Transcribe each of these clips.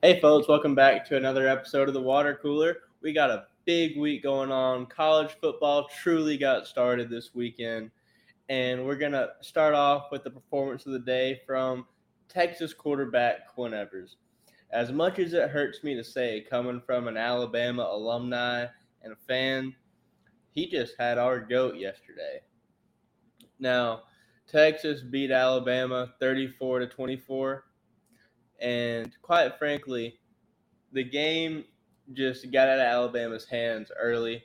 Hey, folks, welcome back to another episode of the Water Cooler. We got a big week going on. College football truly got started this weekend, and we're going to start off with the performance of the day from Texas quarterback Quinn Evers. As much as it hurts me to say, coming from an Alabama alumni and a fan, he just had our goat yesterday. Now, Texas beat Alabama 34 to 24 and quite frankly, the game just got out of Alabama's hands early.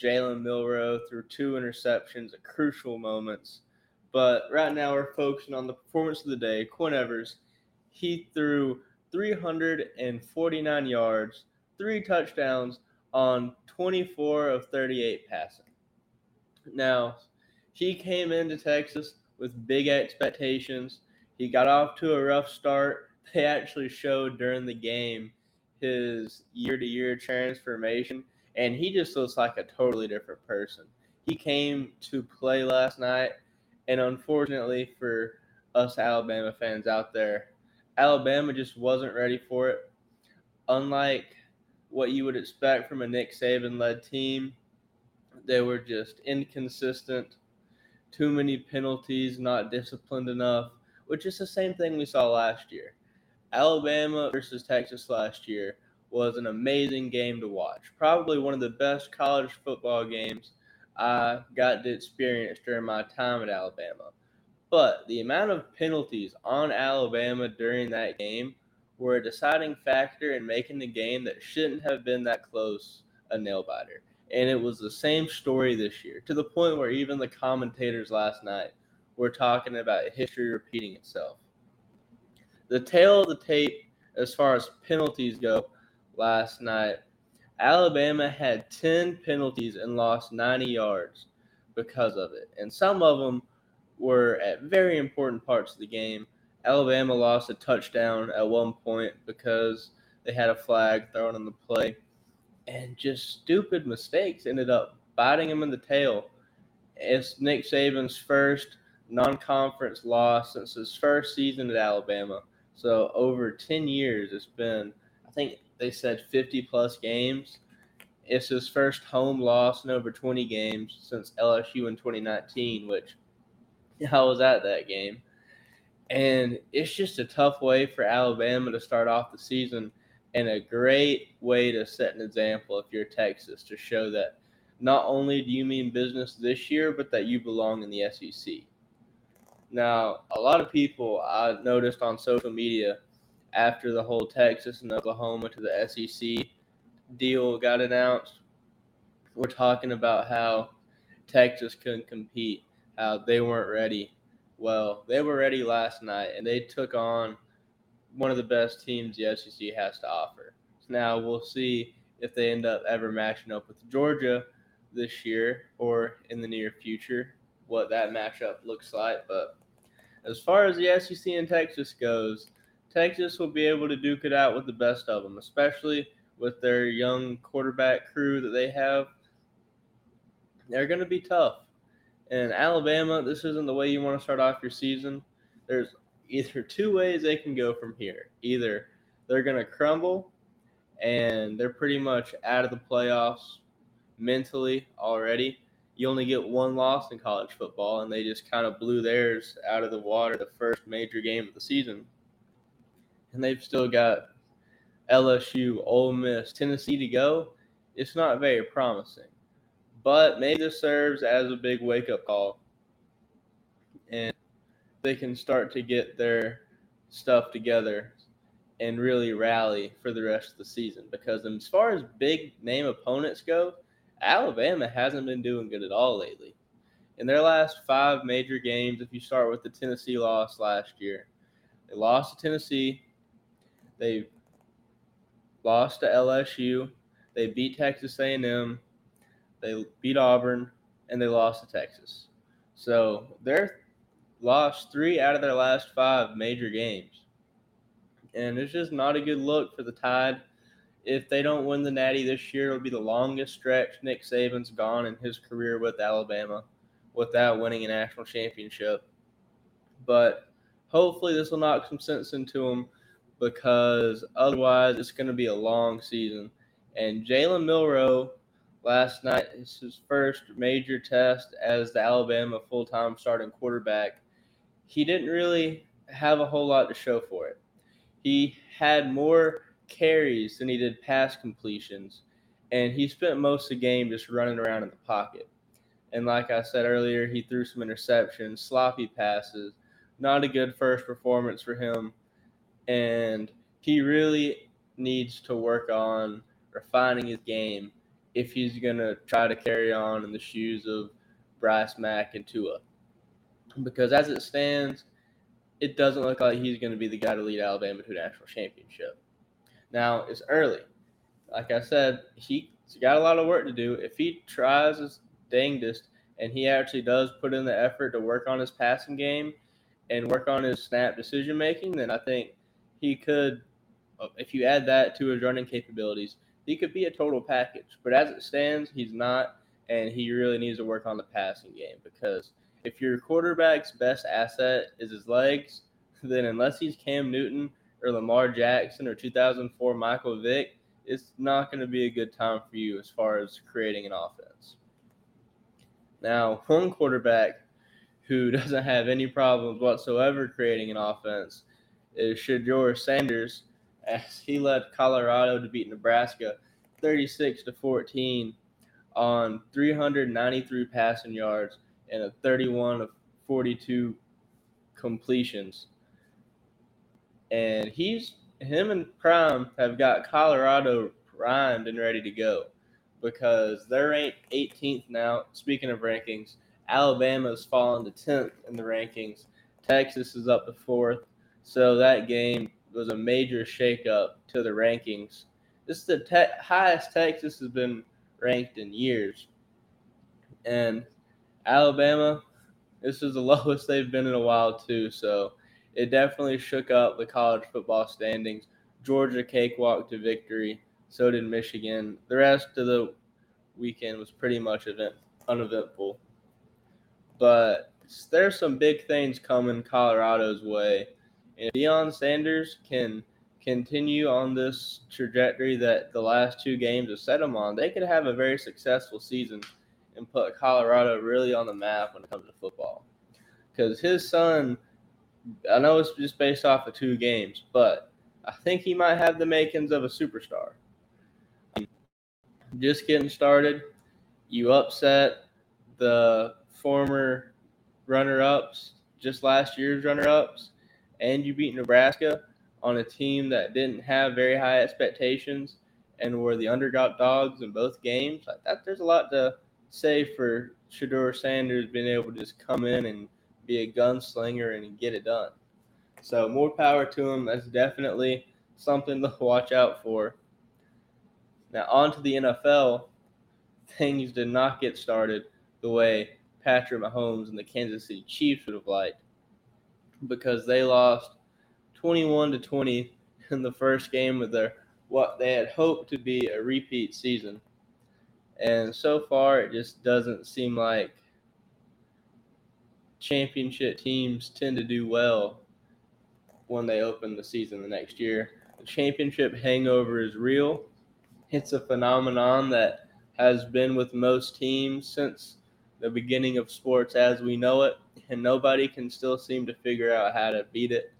Jalen Milroe threw two interceptions at crucial moments. But right now we're focusing on the performance of the day. Quinn Evers, he threw 349 yards, three touchdowns on 24 of 38 passing. Now, he came into Texas with big expectations. He got off to a rough start they actually showed during the game his year to year transformation, and he just looks like a totally different person. He came to play last night, and unfortunately for us Alabama fans out there, Alabama just wasn't ready for it. Unlike what you would expect from a Nick Saban led team, they were just inconsistent, too many penalties, not disciplined enough, which is the same thing we saw last year. Alabama versus Texas last year was an amazing game to watch. Probably one of the best college football games I got to experience during my time at Alabama. But the amount of penalties on Alabama during that game were a deciding factor in making the game that shouldn't have been that close a nail biter. And it was the same story this year, to the point where even the commentators last night were talking about history repeating itself the tail of the tape as far as penalties go last night. Alabama had 10 penalties and lost 90 yards because of it. And some of them were at very important parts of the game. Alabama lost a touchdown at one point because they had a flag thrown on the play. And just stupid mistakes ended up biting them in the tail. It's Nick Saban's first non conference loss since his first season at Alabama. So over 10 years, it's been, I think they said 50 plus games. It's his first home loss in over 20 games since LSU in 2019, which I was at that game. And it's just a tough way for Alabama to start off the season and a great way to set an example if you're Texas to show that not only do you mean business this year, but that you belong in the SEC. Now, a lot of people I noticed on social media after the whole Texas and Oklahoma to the SEC deal got announced, were talking about how Texas couldn't compete, how they weren't ready. Well, they were ready last night, and they took on one of the best teams the SEC has to offer. Now we'll see if they end up ever matching up with Georgia this year or in the near future, what that matchup looks like. But as far as the SEC and Texas goes, Texas will be able to duke it out with the best of them, especially with their young quarterback crew that they have. They're going to be tough. And Alabama, this isn't the way you want to start off your season. There's either two ways they can go from here. Either they're going to crumble and they're pretty much out of the playoffs mentally already, you only get one loss in college football, and they just kind of blew theirs out of the water the first major game of the season. And they've still got LSU, Ole Miss, Tennessee to go. It's not very promising. But maybe this serves as a big wake up call. And they can start to get their stuff together and really rally for the rest of the season. Because as far as big name opponents go, Alabama hasn't been doing good at all lately. In their last five major games, if you start with the Tennessee loss last year, they lost to Tennessee, they lost to LSU, they beat Texas A&M, they beat Auburn, and they lost to Texas. So they're lost three out of their last five major games. And it's just not a good look for the Tide if they don't win the Natty this year, it'll be the longest stretch Nick Saban's gone in his career with Alabama without winning a national championship. But hopefully, this will knock some sense into him. because otherwise it's going to be a long season. And Jalen Milroe last night is his first major test as the Alabama full time starting quarterback. He didn't really have a whole lot to show for it. He had more carries than he did pass completions, and he spent most of the game just running around in the pocket. And like I said earlier, he threw some interceptions, sloppy passes. Not a good first performance for him. And he really needs to work on refining his game if he's going to try to carry on in the shoes of Bryce Mack and Tua. Because as it stands, it doesn't look like he's going to be the guy to lead Alabama to a national championship. Now, it's early. Like I said, he's got a lot of work to do. If he tries his dangest and he actually does put in the effort to work on his passing game and work on his snap decision making, then I think he could, if you add that to his running capabilities, he could be a total package. But as it stands, he's not, and he really needs to work on the passing game because if your quarterback's best asset is his legs, then unless he's Cam Newton or Lamar Jackson or 2004 Michael Vick, it's not going to be a good time for you as far as creating an offense. Now, one quarterback who doesn't have any problems whatsoever creating an offense is Shedeur Sanders as he led Colorado to beat Nebraska 36 to 14 on 393 passing yards and a 31 of 42 completions. And he's him and Prime have got Colorado primed and ready to go because they're ranked 18th now. Speaking of rankings, Alabama's fallen to 10th in the rankings. Texas is up to fourth. So that game was a major shakeup to the rankings. This is the te- highest Texas has been ranked in years. And Alabama, this is the lowest they've been in a while, too. So it definitely shook up the college football standings. Georgia cakewalk to victory. So did Michigan. The rest of the weekend was pretty much event, uneventful. But there's some big things coming Colorado's way. And if Deion Sanders can continue on this trajectory that the last two games have set him on, they could have a very successful season and put Colorado really on the map when it comes to football. Because his son, I know it's just based off of two games, but I think he might have the makings of a superstar. Just getting started, you upset the former runner ups, just last year's runner ups, and you beat Nebraska on a team that didn't have very high expectations and were the underdog dogs in both games. Like that, there's a lot to say for Shedeur Sanders being able to just come in and be a gunslinger and get it done. So more power to him. That's definitely something to watch out for. Now on to the NFL. Things did not get started the way Patrick Mahomes and the Kansas City Chiefs would have liked because they lost 21 to 20 in the first game of their what they had hoped to be a repeat season. And so far, it just doesn't seem like championship teams tend to do well when they open the season the next year. The championship hangover is real. It's a phenomenon that has been with most teams since the beginning of sports as we know it, and nobody can still seem to figure out how to beat it.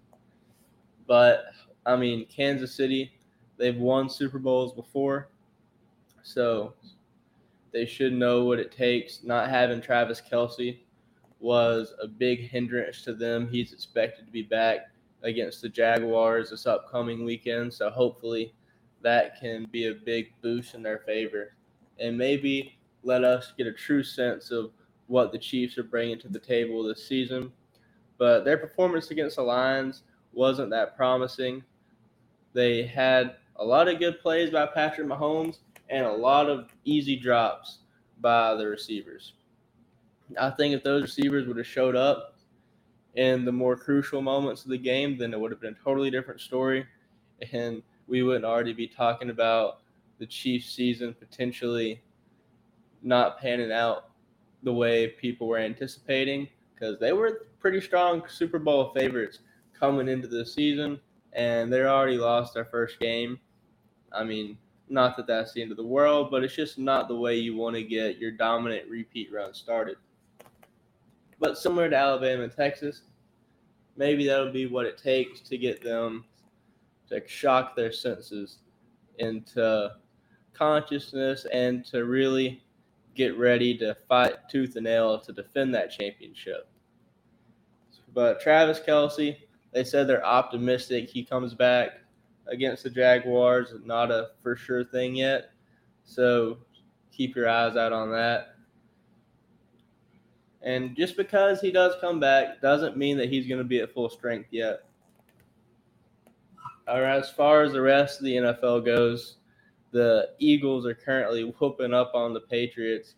But I mean, Kansas City, they've won Super Bowls before, so they should know what it takes. Not having Travis Kelce was a big hindrance to them. He's expected to be back against the Jaguars this upcoming weekend, so hopefully that can be a big boost in their favor. And maybe let us get a true sense of what the Chiefs are bringing to the table this season. But their performance against the Lions wasn't that promising. They had a lot of good plays by Patrick Mahomes and a lot of easy drops by the receivers. I think if those receivers would have showed up in the more crucial moments of the game, then it would have been a totally different story. And we wouldn't already be talking about the Chiefs season potentially not panning out the way people were anticipating because they were pretty strong Super Bowl favorites coming into the season, and they're already lost their first game. I mean, not that that's the end of the world, but it's just not the way you want to get your dominant repeat run started. But similar to Alabama and Texas, maybe that'll be what it takes to get them to shock their senses into consciousness and to really get ready to fight tooth and nail to defend that championship. But Travis Kelce, they said they're optimistic he comes back against the Jaguars. Not a for sure thing yet. So keep your eyes out on that. And just because he does come back doesn't mean that he's going to be at full strength yet. Or as far as the rest of the NFL goes, the Eagles are currently whooping up on the Patriots.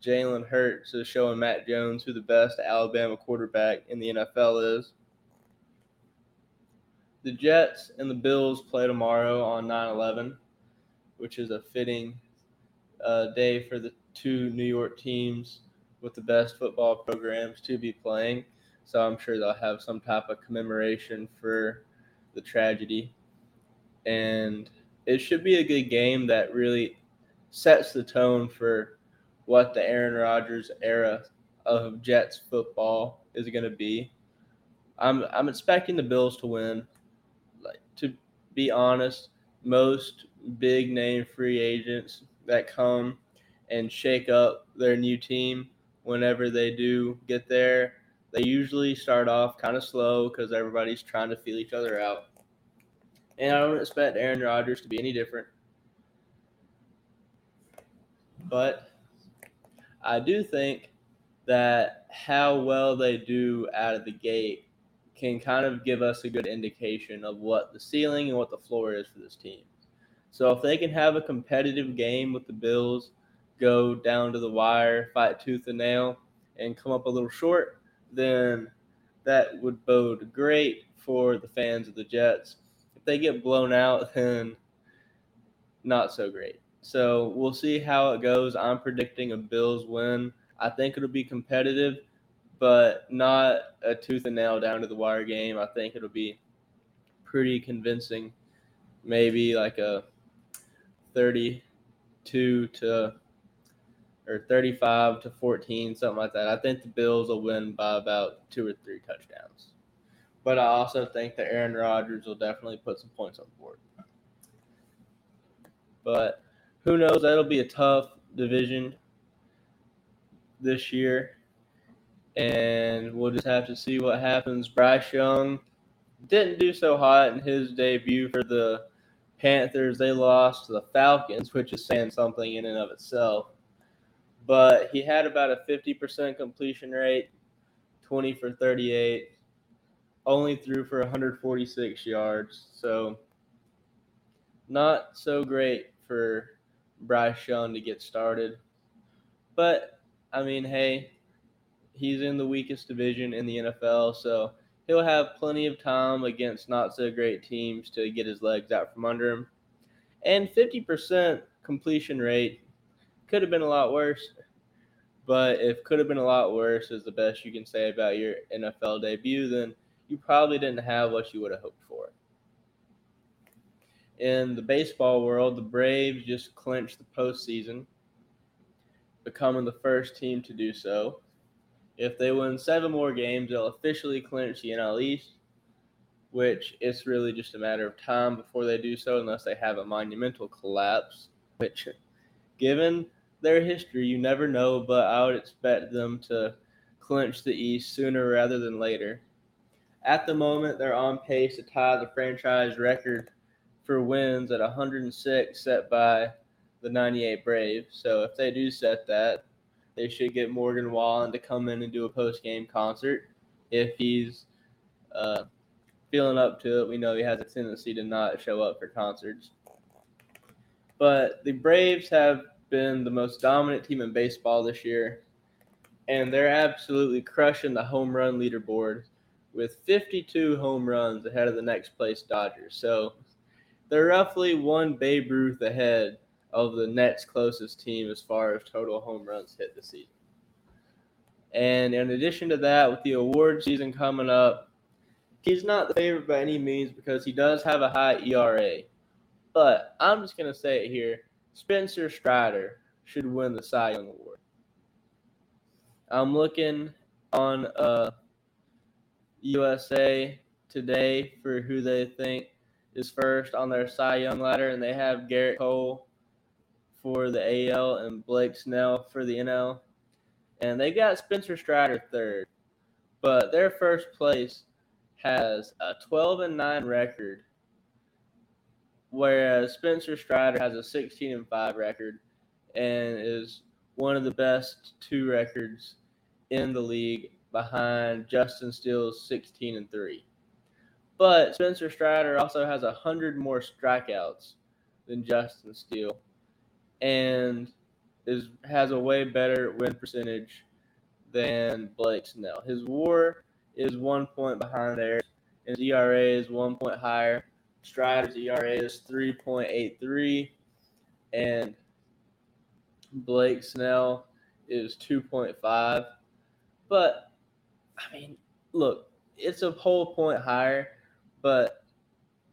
Jalen Hurts is showing Mac Jones who the best Alabama quarterback in the NFL is. The Jets and the Bills play tomorrow on 9 11, which is a fitting uh, day for the two New York teams with the best football programs to be playing. So I'm sure they'll have some type of commemoration for the tragedy. And it should be a good game that really sets the tone for what the Aaron Rodgers era of Jets football is going to be. I'm I'm expecting the Bills to win. Like to be honest, most big name free agents that come and shake up their new team whenever they do get there, they usually start off kind of slow because everybody's trying to feel each other out. And I don't expect Aaron Rodgers to be any different. But I do think that how well they do out of the gate can kind of give us a good indication of what the ceiling and what the floor is for this team. So if they can have a competitive game with the Bills, go down to the wire, fight tooth and nail, and come up a little short, then that would bode great for the fans of the Jets If they get blown out, then not so great. So we'll see how it goes. I'm predicting a Bills win. I think it'll be competitive, but not a tooth and nail down to the wire game. I think it'll be pretty convincing. Maybe like a 32 to or 35 to 14, something like that. I think the Bills will win by about two or three touchdowns but I also think that Aaron Rodgers will definitely put some points on the board. But who knows? That'll be a tough division this year. And we'll just have to see what happens. Bryce Young didn't do so hot in his debut for the Panthers. They lost to the Falcons, which is saying something in and of itself. But he had about a 50% completion rate, 20 for 38, only threw for 146 yards. So not so great for Bryce Young to get started. But I mean, hey, he's in the weakest division in the NFL, so he'll have plenty of time against not so great teams to get his legs out from under him. And 50% completion rate could have been a lot worse. But if could have been a lot worse is the best you can say about your NFL debut, then – you probably didn't have what you would have hoped for. In the baseball world, the Braves just clinched the postseason, becoming the first team to do so. If they win seven more games, they'll officially clinch the NL East, which it's really just a matter of time before they do so, unless they have a monumental collapse. Which, given their history, you never know, but I would expect them to clinch the East sooner rather than later. At the moment, they're on pace to tie the franchise record for wins at 106 set by the 98 Braves. So if they do set that, they should get Morgan Wallen to come in and do a post game concert. If he's uh, feeling up to it, we know he has a tendency to not show up for concerts. But the Braves have been the most dominant team in baseball this year, and they're absolutely crushing the home run leaderboard with 52 home runs ahead of the next place Dodgers. So they're roughly one Babe Ruth ahead of the next closest team as far as total home runs hit this season. And in addition to that, with the award season coming up, he's not the favorite by any means because he does have a high ERA. But I'm just gonna say it here: Spencer Strider should win the Cy Young Award. I'm looking on uh, USA Today for who they think is first on their Cy Young ladder, and they have Gerrit Cole for the AL and Blake Snell for the NL. And they got Spencer Strider third. But their first place has a 12 and 9 record, whereas Spencer Strider has a 16 and 5 record and is one of the best two records in the league behind Justin Steele's 16 and 3. But Spencer Strider also has 100 more strikeouts than Justin Steele and is has a way better win percentage than Blake Snell. His WAR is one point behind theirs, and his ERA is one point higher. Strider's ERA is 3.83, and Blake Snell is 2.5. But, I mean, look, it's a whole point higher, but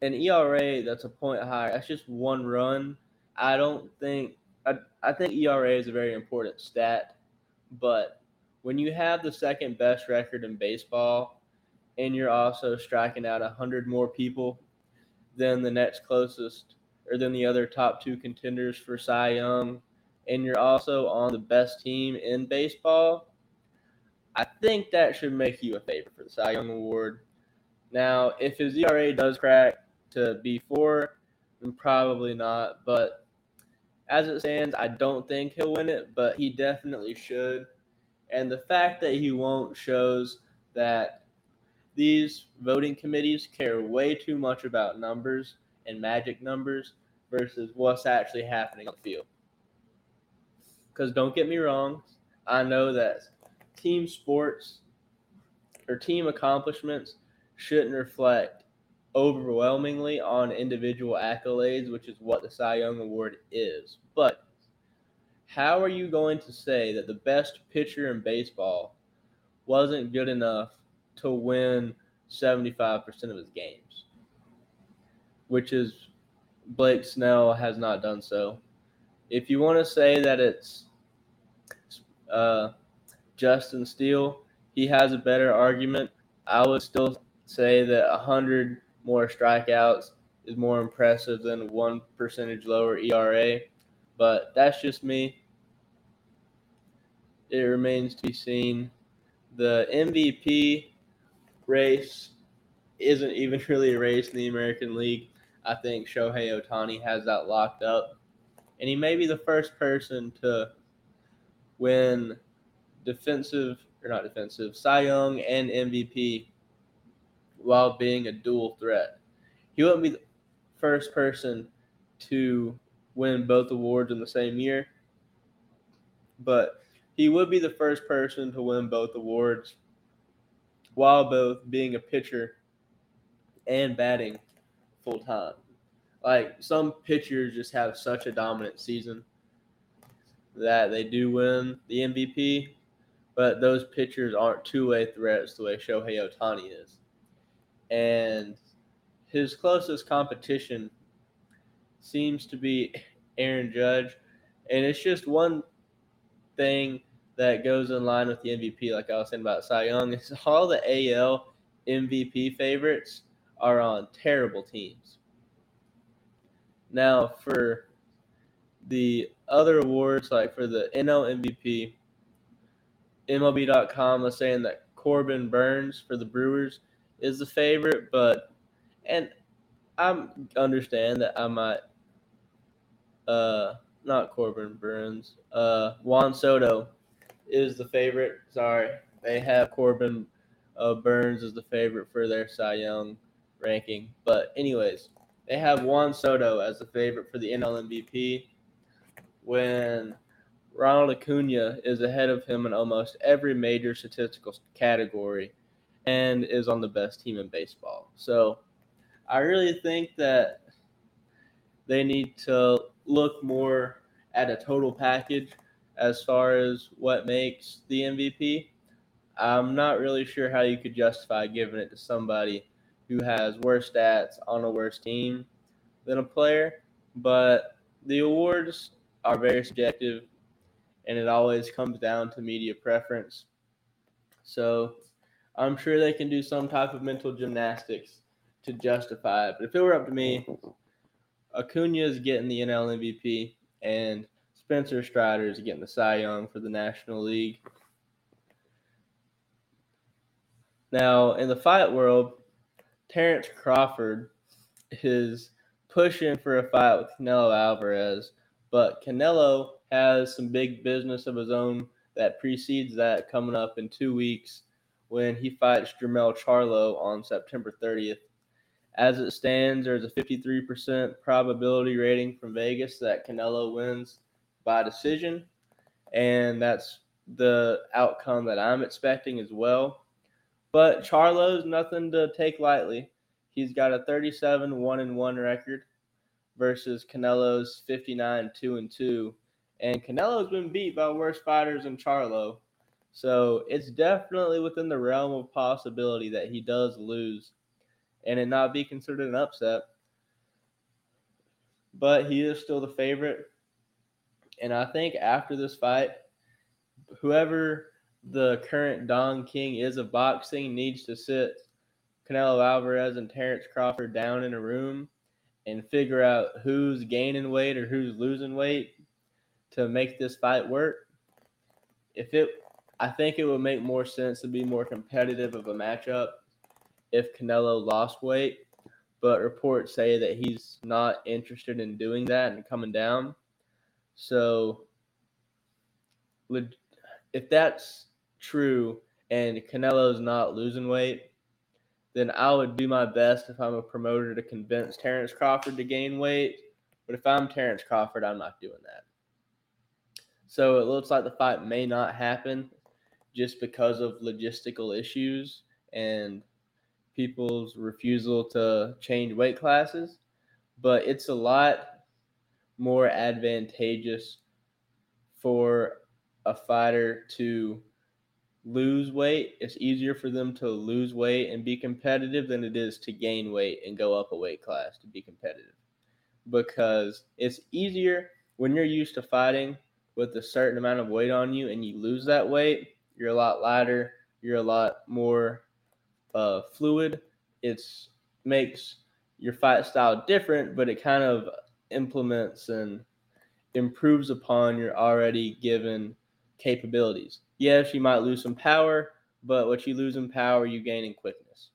an ERA that's a point higher, that's just one run. I don't think, I, I think ERA is a very important stat, but when you have the second best record in baseball and you're also striking out 100 more people than the next closest or than the other top two contenders for Cy Young, and you're also on the best team in baseball, I think that should make you a favorite for the Cy Young Award. Now, if his ERA does crack to B4, then probably not. But as it stands, I don't think he'll win it, but he definitely should and the fact that he won't shows that these voting committees care way too much about numbers and magic numbers versus what's actually happening on the field. Because don't get me wrong, I know that team sports or team accomplishments shouldn't reflect overwhelmingly on individual accolades, which is what the Cy Young Award is. But how are you going to say that the best pitcher in baseball wasn't good enough to win 75% of his games? Which is Blake Snell has not done so. If you want to say that it's uh, Justin Steele, he has a better argument. I would still say that 100 more strikeouts is more impressive than one percentage lower ERA but that's just me. It remains to be seen. The MVP race isn't even really a race in the American League. I think Shohei Ohtani has that locked up. And he may be the first person to win defensive, or not defensive, Cy Young and MVP while being a dual threat. He wouldn't be the first person to win both awards in the same year. But he would be the first person to win both awards while both being a pitcher and batting full time. Like some pitchers just have such a dominant season that they do win the MVP, but those pitchers aren't two way threats the way Shohei Ohtani is. And his closest competition seems to be Aaron Judge. And it's just one thing that goes in line with the MVP, like I was saying about Cy Young, is all the AL MVP favorites are on terrible teams. Now, for the other awards, like for the NL MVP, MLB.com was saying that Corbin Burnes for the Brewers is the favorite, but and I understand that I might uh, not Corbin Burnes, uh, Juan Soto is the favorite. Sorry, they have Corbin uh, Burnes as the favorite for their Cy Young ranking. But anyways, they have Juan Soto as the favorite for the NL MVP when Ronald Acuna is ahead of him in almost every major statistical category and is on the best team in baseball. So I really think that they need to look more at a total package as far as what makes the MVP. I'm not really sure how you could justify giving it to somebody who has worse stats on a worse team than a player. But the awards are very subjective, and it always comes down to media preference. So I'm sure they can do some type of mental gymnastics to justify it. But if it were up to me, Acuna is getting the NL MVP, and Spencer Strider is getting the Cy Young for the National League. Now, in the fight world, Terence Crawford is pushing for a fight with Canelo Alvarez, but Canelo has some big business of his own that precedes that coming up in two weeks when he fights Jermell Charlo on September 30th. As it stands, there's a 53% probability rating from Vegas that Canelo wins by decision, and that's the outcome that I'm expecting as well. But Charlo's nothing to take lightly. He's got a 37 1 and 1 record versus Canelo's 59 2 and 2. And Canelo's been beat by worse fighters than Charlo. So it's definitely within the realm of possibility that he does lose and it not be considered an upset. But he is still the favorite. And I think after this fight, whoever the current Don King is of boxing needs to sit Canelo Alvarez and Terence Crawford down in a room and figure out who's gaining weight or who's losing weight to make this fight work. If it I think it would make more sense to be more competitive of a matchup if Canelo lost weight, but reports say that he's not interested in doing that and coming down. So, if that's true and Canelo's not losing weight, then I would do my best if I'm a promoter to convince Terence Crawford to gain weight. But if I'm Terence Crawford, I'm not doing that. So it looks like the fight may not happen just because of logistical issues and people's refusal to change weight classes, but it's a lot more advantageous for a fighter to lose weight. It's easier for them to lose weight and be competitive than it is to gain weight and go up a weight class to be competitive. Because it's easier when you're used to fighting with a certain amount of weight on you and you lose that weight you're a lot lighter. You're a lot more uh, fluid. It's makes your fight style different, but it kind of implements and improves upon your already given capabilities. Yes, you might lose some power, but what you lose in power, you gain in quickness.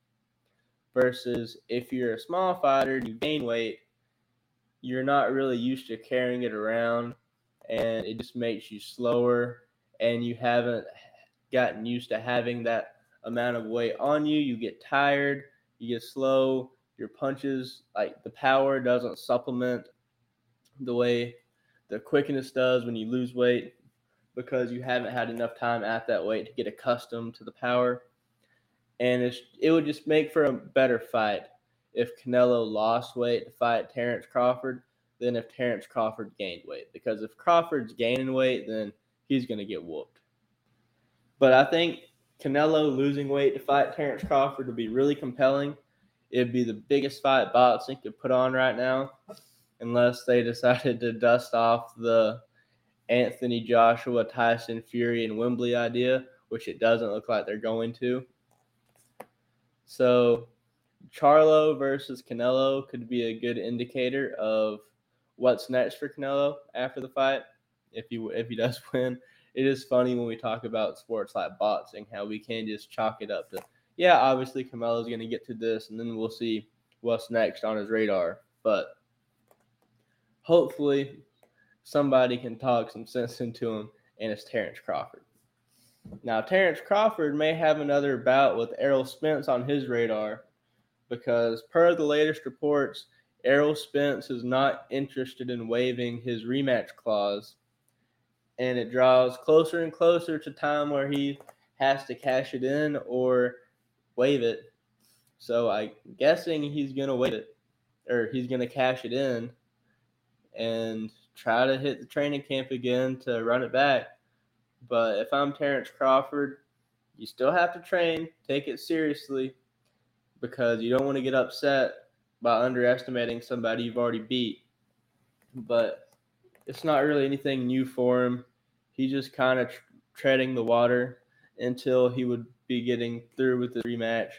Versus if you're a small fighter and you gain weight, you're not really used to carrying it around, and it just makes you slower, and you haven't gotten used to having that amount of weight on you. You get tired, you get slow, your punches, like the power doesn't supplement the way the quickness does when you lose weight because you haven't had enough time at that weight to get accustomed to the power. And it would just make for a better fight if Canelo lost weight to fight Terence Crawford than if Terence Crawford gained weight. Because if Crawford's gaining weight, then he's going to get whooped. But I think Canelo losing weight to fight Terence Crawford would be really compelling. It'd be the biggest fight boxing could put on right now, unless they decided to dust off the Anthony Joshua, Tyson Fury, and Wembley idea, which it doesn't look like they're going to. So, Charlo versus Canelo could be a good indicator of what's next for Canelo after the fight if he if he does win it is funny when we talk about sports like boxing how we can just chalk it up to yeah obviously Canelo's going to get to this and then we'll see what's next on his radar but hopefully somebody can talk some sense into him and it's Terence Crawford now Terence Crawford may have another bout with Errol Spence on his radar because per the latest reports Errol Spence is not interested in waiving his rematch clause and it draws closer and closer to time where he has to cash it in or waive it. So I'm guessing he's gonna waive it, or he's gonna cash it in, and try to hit the training camp again to run it back. But if I'm Terence Crawford, you still have to train, take it seriously, because you don't want to get upset by underestimating somebody you've already beat. But it's not really anything new for him. He's just kind of tr- treading the water until he would be getting through with the rematch.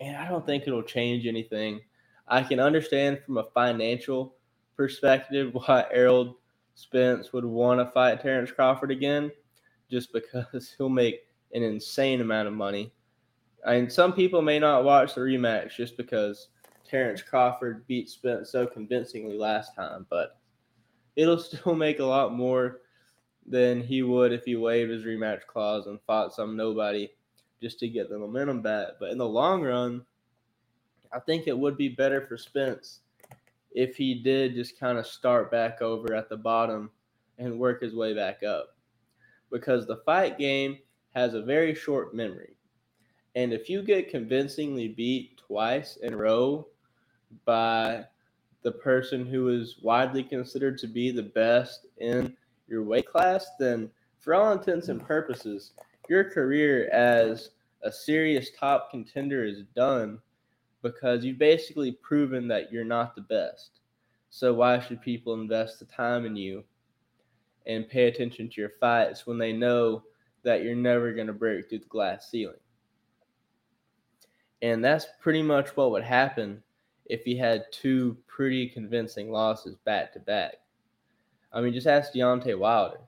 And I don't think it'll change anything. I can understand from a financial perspective why Errol Spence would want to fight Terence Crawford again, just because he'll make an insane amount of money. Mean, some people may not watch the rematch just because Terence Crawford beat Spence so convincingly last time, but it'll still make a lot more than he would if he waived his rematch clause and fought some nobody just to get the momentum back. But in the long run, I think it would be better for Spence if he did just kind of start back over at the bottom and work his way back up. Because the fight game has a very short memory. And if you get convincingly beat twice in a row by the person who is widely considered to be the best in your weight class, then for all intents and purposes, your career as a serious top contender is done because you've basically proven that you're not the best. So why should people invest the time in you and pay attention to your fights when they know that you're never going to break through the glass ceiling? And that's pretty much what would happen if he had two pretty convincing losses back to back. I mean, just ask Deontay Wilder.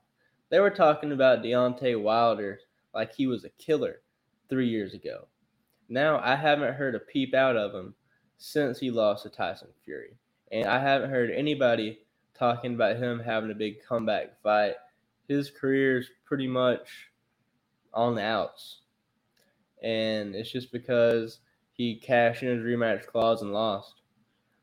They were talking about Deontay Wilder like he was a killer three years ago. Now I haven't heard a peep out of him since he lost to Tyson Fury. And I haven't heard anybody talking about him having a big comeback fight. His career is pretty much on the outs. And it's just because he cashed in his rematch clause and lost.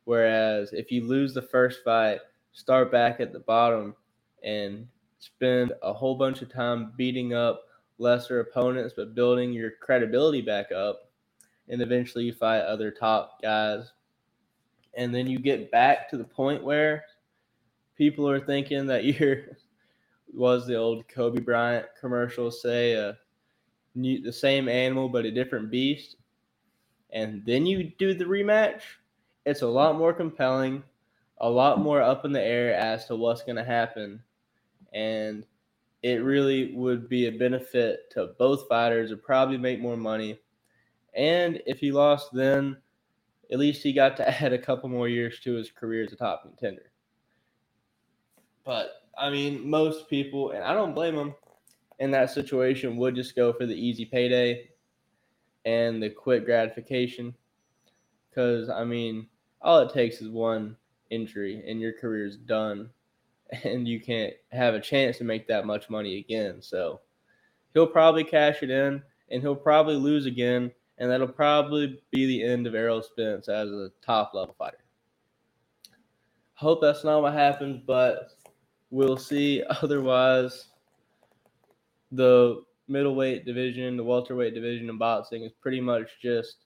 Whereas if you lose the first fight, start back at the bottom and spend a whole bunch of time beating up lesser opponents, but building your credibility back up, and eventually you fight other top guys. And then you get back to the point where people are thinking that you're was the old Kobe Bryant commercial say uh, the same animal but a different beast and then you do the rematch, it's a lot more compelling, a lot more up in the air as to what's going to happen. And it really would be a benefit to both fighters, would probably make more money. And if he lost then, at least he got to add a couple more years to his career as a top contender. But I mean, most people, and I don't blame them in that situation, would just go for the easy payday and the quick gratification. Because, I mean, all it takes is one injury and your career is done. And you can't have a chance to make that much money again. So he'll probably cash it in and he'll probably lose again. And that'll probably be the end of Errol Spence as a top level fighter. Hope that's not what happens, but we'll see. Otherwise, the middleweight division, the welterweight division in boxing is pretty much just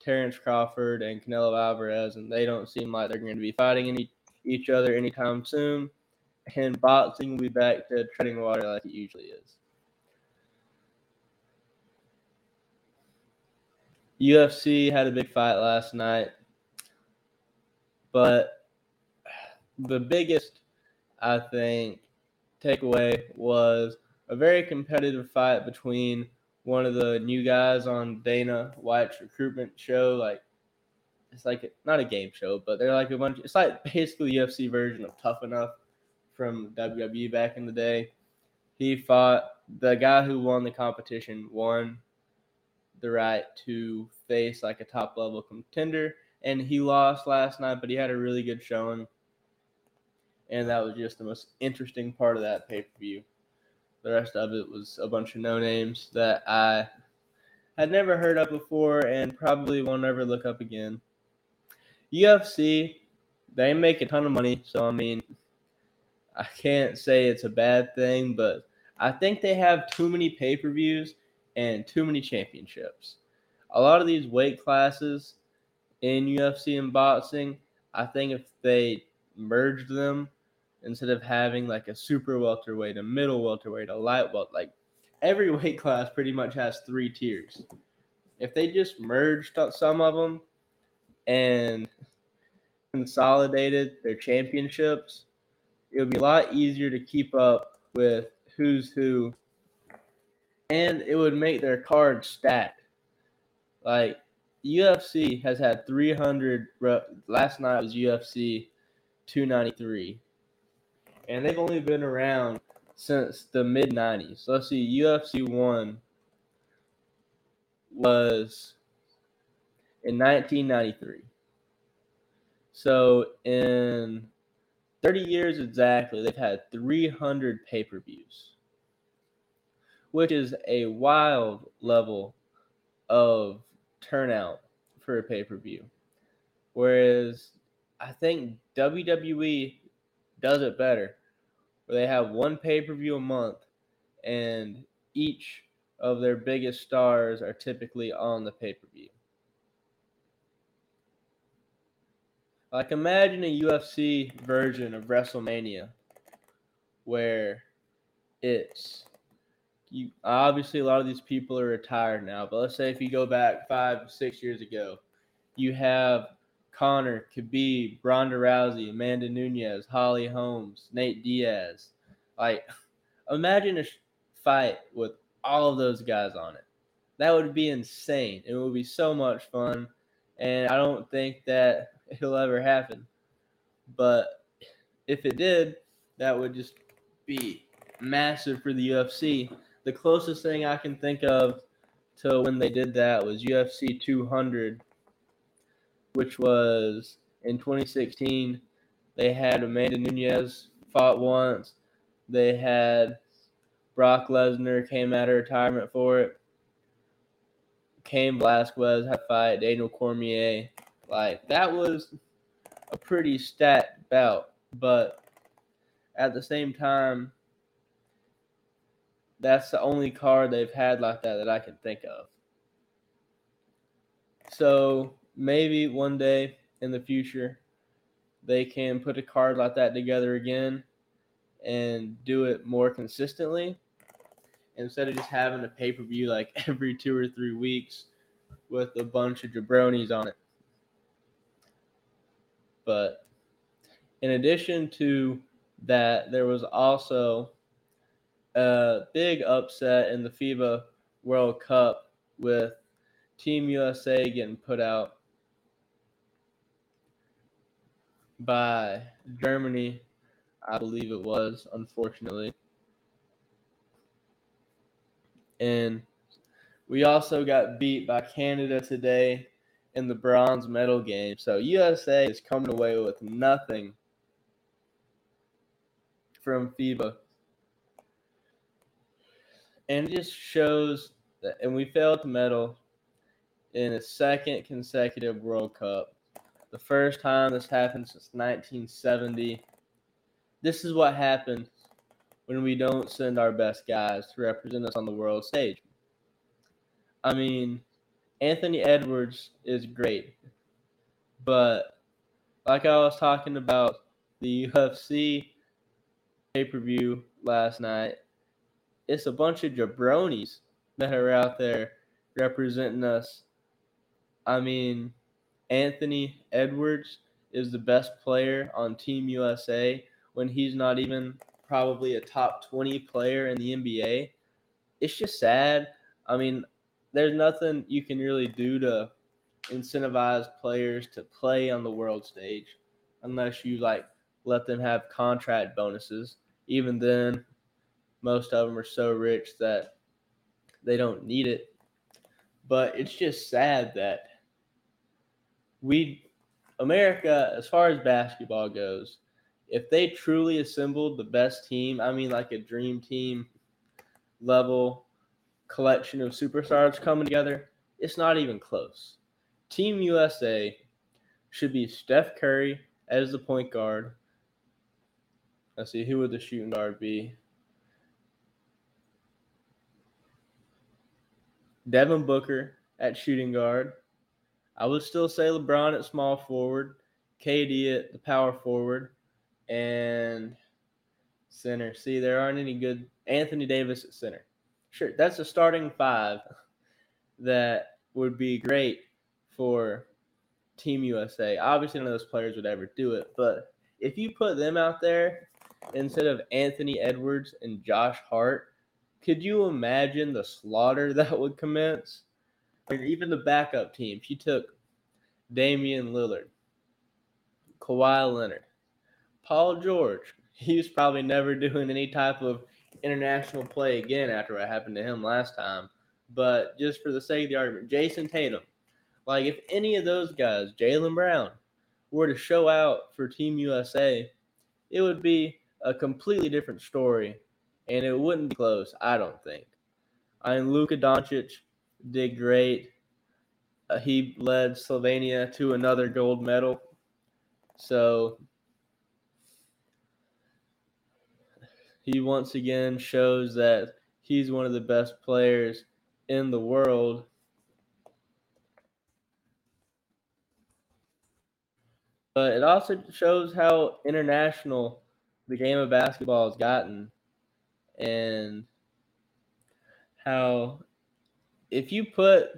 Terence Crawford and Canelo Alvarez, and they don't seem like they're going to be fighting any each other anytime soon. And boxing will be back to treading water like it usually is. UFC had a big fight last night, but the biggest, I think, takeaway was a very competitive fight between one of the new guys on Dana White's recruitment show. Like it's like not a game show, but they're like a bunch. It's like basically UFC version of Tough Enough from WWE back in the day. He fought the guy who won the competition won the right to face like a top level contender, and he lost last night, but he had a really good showing, and that was just the most interesting part of that pay per view. The rest of it was a bunch of no names that I had never heard of before and probably won't ever look up again. UFC, they make a ton of money, so I mean, I can't say it's a bad thing, but I think they have too many pay per views and too many championships. A lot of these weight classes in UFC and boxing, I think if they merged them instead of having like a super welterweight, a middle welterweight, a light welt. Like every weight class pretty much has three tiers. if they just merged some of them and consolidated their championships, it would be a lot easier to keep up with who's who, and it would make their card stacked. Like UFC has had 300. Last night was UFC 293, and they've only been around since the mid 90s. So let's see, UFC one was in 1993. So in 30 years exactly, they've had 300 pay per views, which is a wild level of turnout for a pay per view. Whereas I think WWE does it better, where they have one pay per view a month, and each of their biggest stars are typically on the pay per view. Like imagine a UFC version of WrestleMania where it's you obviously a lot of these people are retired now, but let's say if you go back five, six years ago, you have Conor, Khabib, Ronda Rousey, Amanda Nunes, Holly Holmes, Nate Diaz. Like, imagine a fight with all of those guys on it. That would be insane. It would be so much fun, and I don't think that it'll ever happen. But if it did, that would just be massive for the UFC. The closest thing I can think of to when they did that was UFC 200, which was in 2016. They had Amanda Nunes fought once. They had Brock Lesnar came out of retirement for it. Cain Velasquez had fight Daniel Cormier. Like that was a pretty stat bout, but at the same time, that's the only card they've had like that that I can think of. So maybe one day in the future, they can put a card like that together again and do it more consistently instead of just having a pay per view like every two or three weeks with a bunch of jabronis on it. But in addition to that, there was also a big upset in the FIBA World Cup with Team USA getting put out by Germany, I believe it was, unfortunately. And we also got beat by Canada today in the bronze medal game. So USA is coming away with nothing from FIBA. And it just shows that, and we failed to medal in a second consecutive World Cup. The first time this happened since 1970. This is what happens when we don't send our best guys to represent us on the world stage. I mean, Anthony Edwards is great, but like I was talking about the UFC pay per view last night, it's a bunch of jabronis that are out there representing us. I mean, Anthony Edwards is the best player on Team USA when he's not even probably a top 20 player in the NBA. It's just sad. I mean, there's nothing you can really do to incentivize players to play on the world stage unless you like let them have contract bonuses. Even then, most of them are so rich that they don't need it. But it's just sad that we, America, as far as basketball goes, if they truly assembled the best team, I mean, like a dream team level collection of superstars coming together, it's not even close. Team USA should be Steph Curry as the point guard. Let's see, who would the shooting guard be? Devin Booker at shooting guard. I would still say LeBron at small forward, KD at the power forward, and center. See, there aren't any good Anthony Davis at center. Sure, that's a starting five that would be great for Team USA. Obviously, none of those players would ever do it, but if you put them out there instead of Anthony Edwards and Josh Hart, could you imagine the slaughter that would commence? Mean, even the backup team. She took Damian Lillard, Kawhi Leonard, Paul George. He's probably never doing any type of international play again after what happened to him last time. But just for the sake of the argument, Jayson Tatum. Like, if any of those guys, Jaylen Brown, were to show out for Team USA, it would be a completely different story, and it wouldn't be close. I don't think. I mean, Luka Doncic did great. Uh, he led Slovenia to another gold medal. So he once again shows that he's one of the best players in the world. But it also shows how international the game of basketball has gotten and how if you put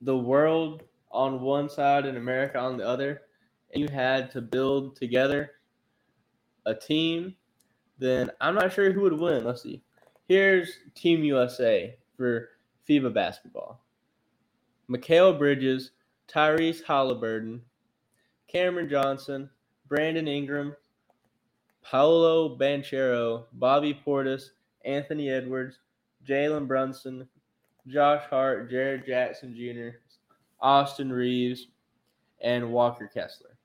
the world on one side and America on the other, and you had to build together a team, then I'm not sure who would win. Let's see. Here's Team USA for FIBA basketball. Mikal Bridges, Tyrese Halliburton, Cameron Johnson, Brandon Ingram, Paolo Banchero, Bobby Portis, Anthony Edwards, Jalen Brunson, Josh Hart, Jaren Jackson Jr., Austin Reaves, and Walker Kessler.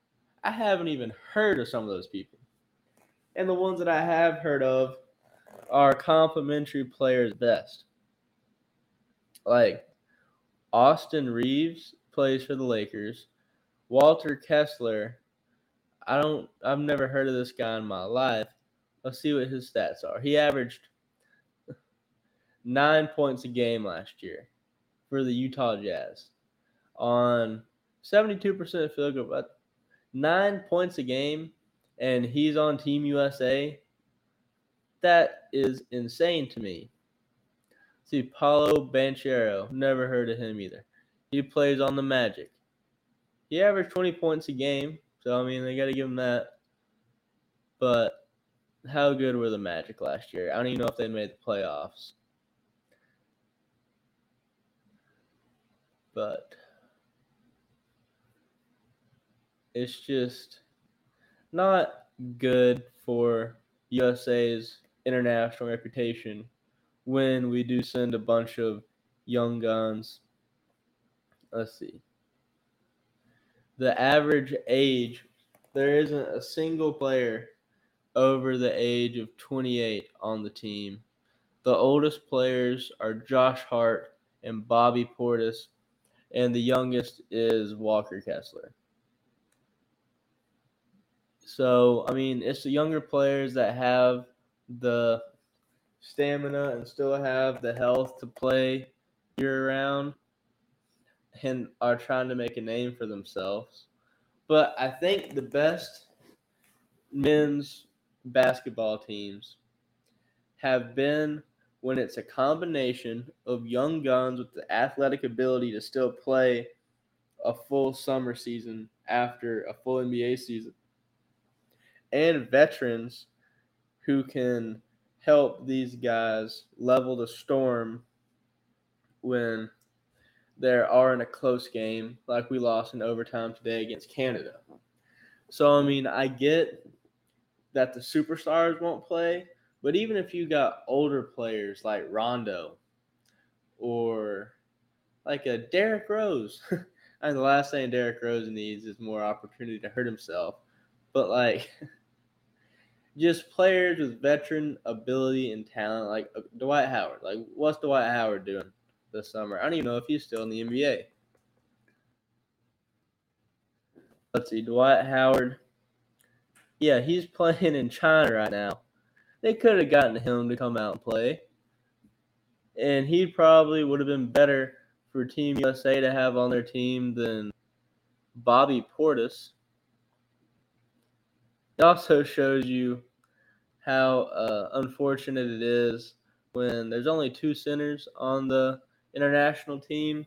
I haven't even heard of some of those people. And the ones that I have heard of are complimentary players best. Like Austin Reaves plays for the Lakers. Walter Kessler, I don't I've never heard of this guy in my life. Let's see what his stats are. He averaged nine points a game last year for the Utah Jazz on 72% field goal, but nine points a game, and he's on Team USA. That is insane to me. See, Paolo Banchero, never heard of him either. He plays on the Magic. He averaged 20 points a game, so I mean, they got to give them that. But how good were the Magic last year? I don't even know if they made the playoffs. but it's just not good for USA's international reputation when we do send a bunch of young guns. Let's see. The average age, there isn't a single player over the age of 28 on the team. The oldest players are Josh Hart and Bobby Portis and the youngest is Walker Kessler. So, I mean, it's the younger players that have the stamina and still have the health to play year round and are trying to make a name for themselves. But I think the best men's basketball teams have been when it's a combination of young guns with the athletic ability to still play a full summer season after a full NBA season, and veterans who can help these guys level the storm when they are in a close game, like we lost in overtime today against Canada. So, I mean, I get that the superstars won't play, but even if you got older players like Rondo or like a Derrick Rose, and the last thing Derrick Rose needs is more opportunity to hurt himself. But like just players with veteran ability and talent, like uh, Dwight Howard. Like, what's Dwight Howard doing this summer? I don't even know if he's still in the NBA. Let's see, Dwight Howard. Yeah, he's playing in China right now they could have gotten him to come out and play. And he probably would have been better for Team USA to have on their team than Bobby Portis. It also shows you how uh, unfortunate it is when there's only two centers on the international team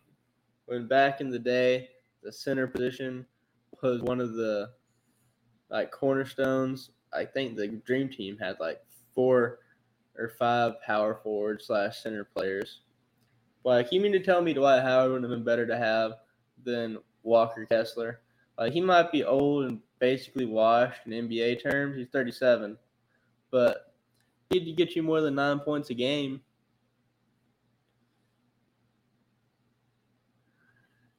when back in the day, the center position was one of the like cornerstones. I think the dream team had like four or five power forward slash center players. Like you mean to tell me Dwight Howard would have been better to have than Walker Kessler? Like he might be old and basically washed in NBA terms. He's 37, but he'd get you more than nine points a game.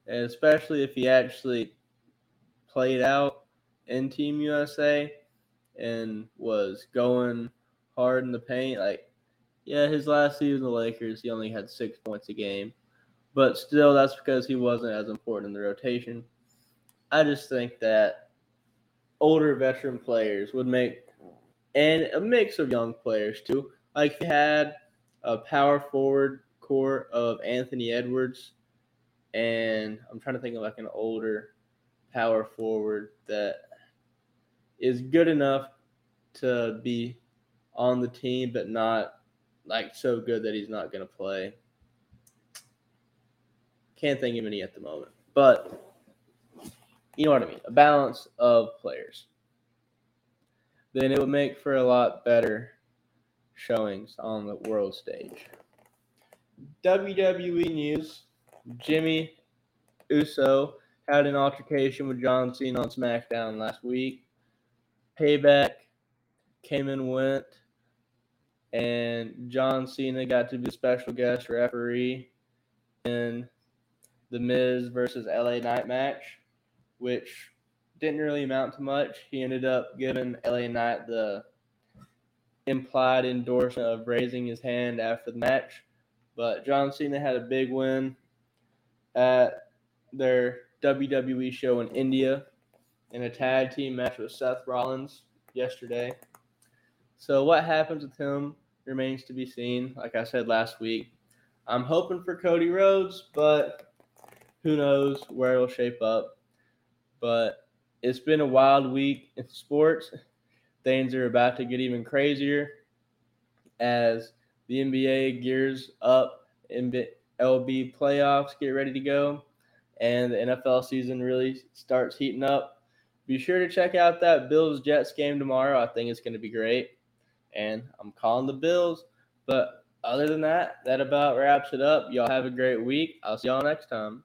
And especially if he actually played out in Team USA and was going hard in the paint. Like, yeah, his last season the Lakers, he only had six points a game. But still, that's because he wasn't as important in the rotation. I just think that older veteran players would make, and a mix of young players too. Like, you had a power forward core of Anthony Edwards, and I'm trying to think of like an older power forward that is good enough to be on the team, but not like so good that he's not going to play. Can't think of any at the moment, but you know what I mean. A balance of players. Then it would make for a lot better showings on the world stage. WWE news: Jimmy Uso had an altercation with John Cena on SmackDown last week. Payback came and went, and John Cena got to be a special guest referee in the Miz versus LA Knight match, which didn't really amount to much. He ended up giving LA Knight the implied endorsement of raising his hand after the match. But John Cena had a big win at their WWE show in India in a tag team match with Seth Rollins yesterday. So what happens with him remains to be seen. Like I said last week, I'm hoping for Cody Rhodes, but who knows where it'll shape up. But it's been a wild week in sports. Things are about to get even crazier as the NBA gears up. LB playoffs get ready to go and the NFL season really starts heating up. Be sure to check out that Bills Jets game tomorrow. I think it's going to be great. And I'm calling the Bills. But other than that, that about wraps it up. Y'all have a great week. I'll see y'all next time.